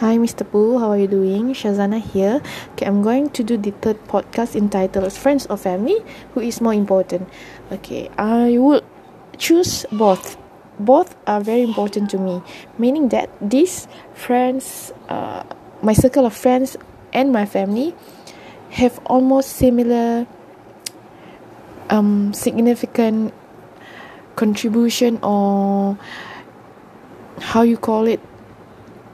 Hi, Mr. Poo. How are you doing? Shazana here. Okay, I'm going to do the third podcast entitled Friends or Family? Who is more important? Okay, I would choose both. Both are very important to me, meaning that these friends, uh, my circle of friends, and my family have almost similar um, significant contribution or how you call it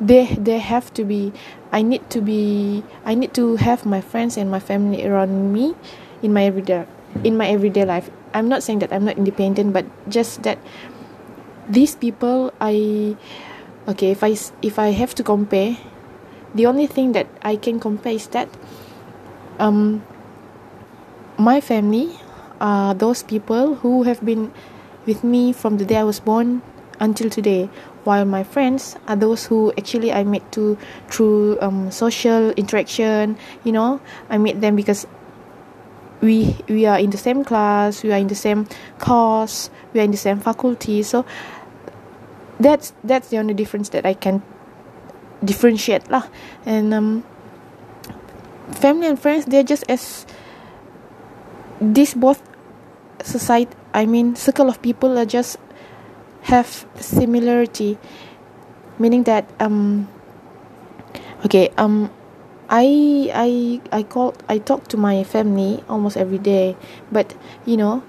they they have to be i need to be i need to have my friends and my family around me in my everyday in my everyday life. I'm not saying that i'm not independent but just that these people i okay if i if i have to compare the only thing that i can compare is that um my family are those people who have been with me from the day i was born until today while my friends are those who actually I met to through um, social interaction you know I met them because we we are in the same class we are in the same course we are in the same faculty. So that's that's the only difference that I can differentiate lah. And um, family and friends they're just as this both society I mean circle of people are just have similarity meaning that um okay um I I I call I talk to my family almost every day but you know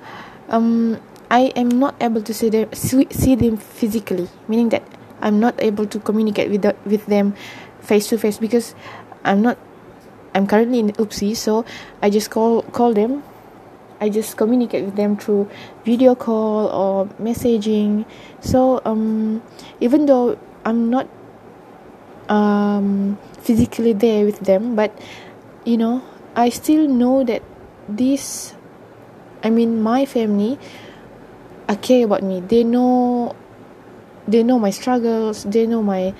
um I am not able to see them see them physically meaning that I'm not able to communicate with the, with them face to face because I'm not I'm currently in UPSI so I just call call them I just communicate with them through video call or messaging. So um, even though I'm not um, physically there with them, but you know, I still know that this, I mean, my family, I care about me. They know, they know my struggles. They know my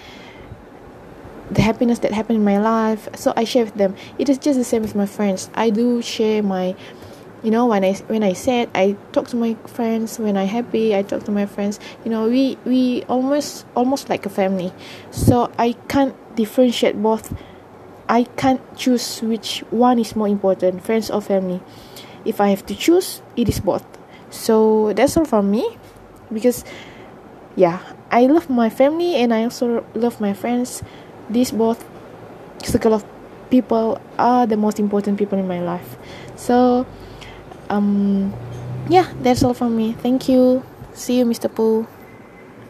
the happiness that happened in my life. So I share with them. It is just the same with my friends. I do share my you know when i when i said i talk to my friends when i happy i talk to my friends. You know we we almost almost like a family. So i can't differentiate both. I can't choose which one is more important friends or family. If i have to choose it is both. So that's all from me because yeah i love my family and i also love my friends. These both circle of people are the most important people in my life. So um yeah that's all from me. Thank you. See you mr pooh